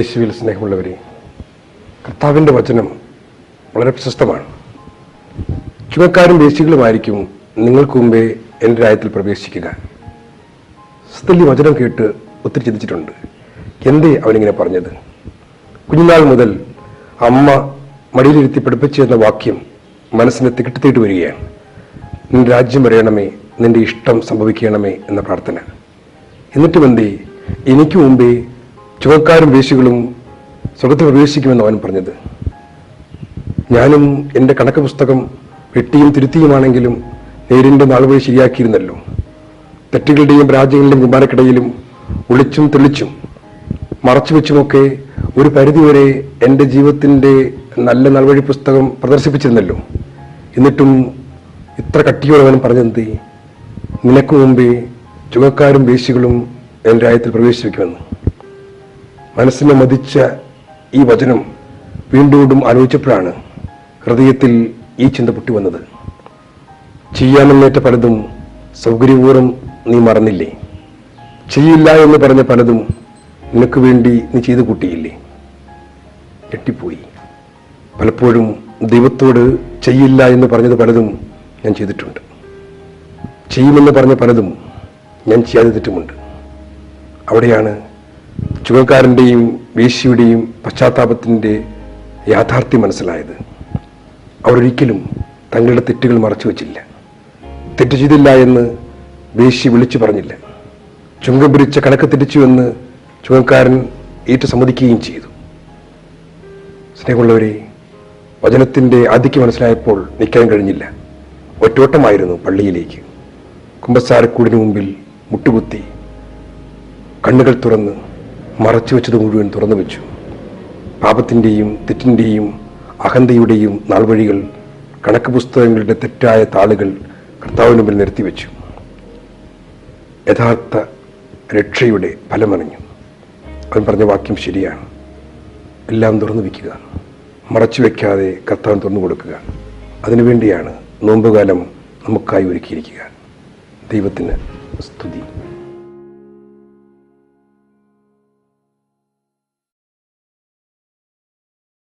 യേശുവിൽ സ്നേഹമുള്ളവരെ കർത്താവിന്റെ വചനം വളരെ പ്രശസ്തമാണ്. ചുമക്കാരും വേശികളുമായിരിക്കും നിങ്ങൾക്ക് മുമ്പേ എന്റെ രാജ്യത്തിൽ പ്രവേശിക്കുക. സ്ഥലി വചനം കേട്ട് ഒത്തിരി ചിന്തിച്ചിട്ടുണ്ട്. എന്തേ അവനിങ്ങനെ പറഞ്ഞത്? കുഞ്ഞുനാൾ മുതൽ അമ്മ മടിയിലിരുത്തി പഠിപ്പിച്ചു എന്ന വാക്യം മനസ്സിനെ തികിട്ടിത്തേട്ട് വരികയാണ്. നിന്റെ രാജ്യം വരയണമേ നിന്റെ ഇഷ്ടം സംഭവിക്കണമേ എന്ന പ്രാർത്ഥന. എന്നിട്ടും എന്തേ എനിക്ക് മുമ്പേ ചുവക്കാരും വേശികളും സ്വർഗത്തിൽ പ്രവേശിക്കുമെന്ന് അവൻ പറഞ്ഞത്. ഞാനും എന്റെ കണക്ക് പുസ്തകം വെട്ടിയും തിരുത്തിയുമാണെങ്കിലും നേരിന്റെ നാളുവഴി ശരിയാക്കിയിരുന്നല്ലോ. തെറ്റുകളുടെയും പരാജയങ്ങളുടെയും കുമാരക്കിടയിലും ഒളിച്ചും തെളിച്ചും മറച്ചു വെച്ചുമൊക്കെ ഒരു പരിധിവരെ എന്റെ ജീവിതത്തിന്റെ നല്ല നൽവഴി പുസ്തകം പ്രദർശിപ്പിച്ചിരുന്നല്ലോ. എന്നിട്ടും ഇത്ര കട്ടിയോടെ അവൻ പറഞ്ഞെന്ത് നിനക്ക് മുമ്പേ ചുവക്കാരും വേശികളും എന്റെ രാജ്യത്തിൽ പ്രവേശിക്കുമെന്ന് മനസ്സിനെ മതിച്ച ഈ വചനം വീണ്ടും വീണ്ടും ആലോചിച്ചപ്പോഴാണ് ഹൃദയത്തിൽ ഈ ചിന്ത പൊട്ടി വന്നത്. ചെയ്യാമെന്നേറ്റ പലതും സൗകര്യപൂർവം നീ മറന്നില്ലേ? ചെയ്യില്ല എന്ന് പറഞ്ഞ പലതും നിനക്ക് വേണ്ടി നീ ചെയ്തു കൂട്ടിയില്ലേ? ഞെട്ടിപ്പോയി. പലപ്പോഴും ദൈവത്തോട് ചെയ്യില്ല എന്ന് പറഞ്ഞത് പലതും ഞാൻ ചെയ്തിട്ടുണ്ട്. ചെയ്യുമെന്ന് പറഞ്ഞ പലതും ഞാൻ ചെയ്യാതിട്ടുമുണ്ട് അവിടെയാണ് ചുവക്കാരന്റെയും വേശിയുടെയും പശ്ചാത്താപത്തിന്റെ യാഥാർത്ഥ്യം മനസ്സിലായത് അവരൊരിക്കലും തങ്ങളുടെ തെറ്റുകൾ മറച്ചു വച്ചില്ല. തെറ്റ് ചെയ്തില്ല എന്ന് വേശി വിളിച്ചു പറഞ്ഞില്ല. ചുങ്കം പിരിച്ച കണക്ക് എന്ന് ചുങ്കക്കാരൻ ഏറ്റു സമ്മതിക്കുകയും ചെയ്തു. സ്നേഹമുള്ളവരെ വചനത്തിന്റെ ആധിക്യം മനസ്സിലായപ്പോൾ നിൽക്കാൻ കഴിഞ്ഞില്ല. ഒറ്റോട്ടമായിരുന്നു പള്ളിയിലേക്ക്. കുമ്പസാരക്കൂടിന് മുമ്പിൽ മുട്ടുകുത്തി കണ്ണുകൾ തുറന്ന് മറച്ചു വെച്ചത് മുഴുവൻ തുറന്നു വെച്ചു. പാപത്തിന്റെയും തെറ്റിന്റെയും അഹന്തയുടെയും നാൾവഴികൾ കണക്ക് പുസ്തകങ്ങളുടെ തെറ്റായ താളുകൾ കർത്താവിന് മുമ്പിൽ നിർത്തിവെച്ചു യഥാർത്ഥ രക്ഷയുടെ ഫലമറിഞ്ഞു. അവൻ പറഞ്ഞ വാക്യം ശരിയാണ്. എല്ലാം തുറന്നു വയ്ക്കുക മറച്ചു വയ്ക്കാതെ കർത്താവിന് തുറന്നു കൊടുക്കുക. അതിനുവേണ്ടിയാണ് നോമ്പുകാലം നമുക്കായി ഒരുക്കിയിരിക്കുക. ദൈവത്തിന് സ്തുതി.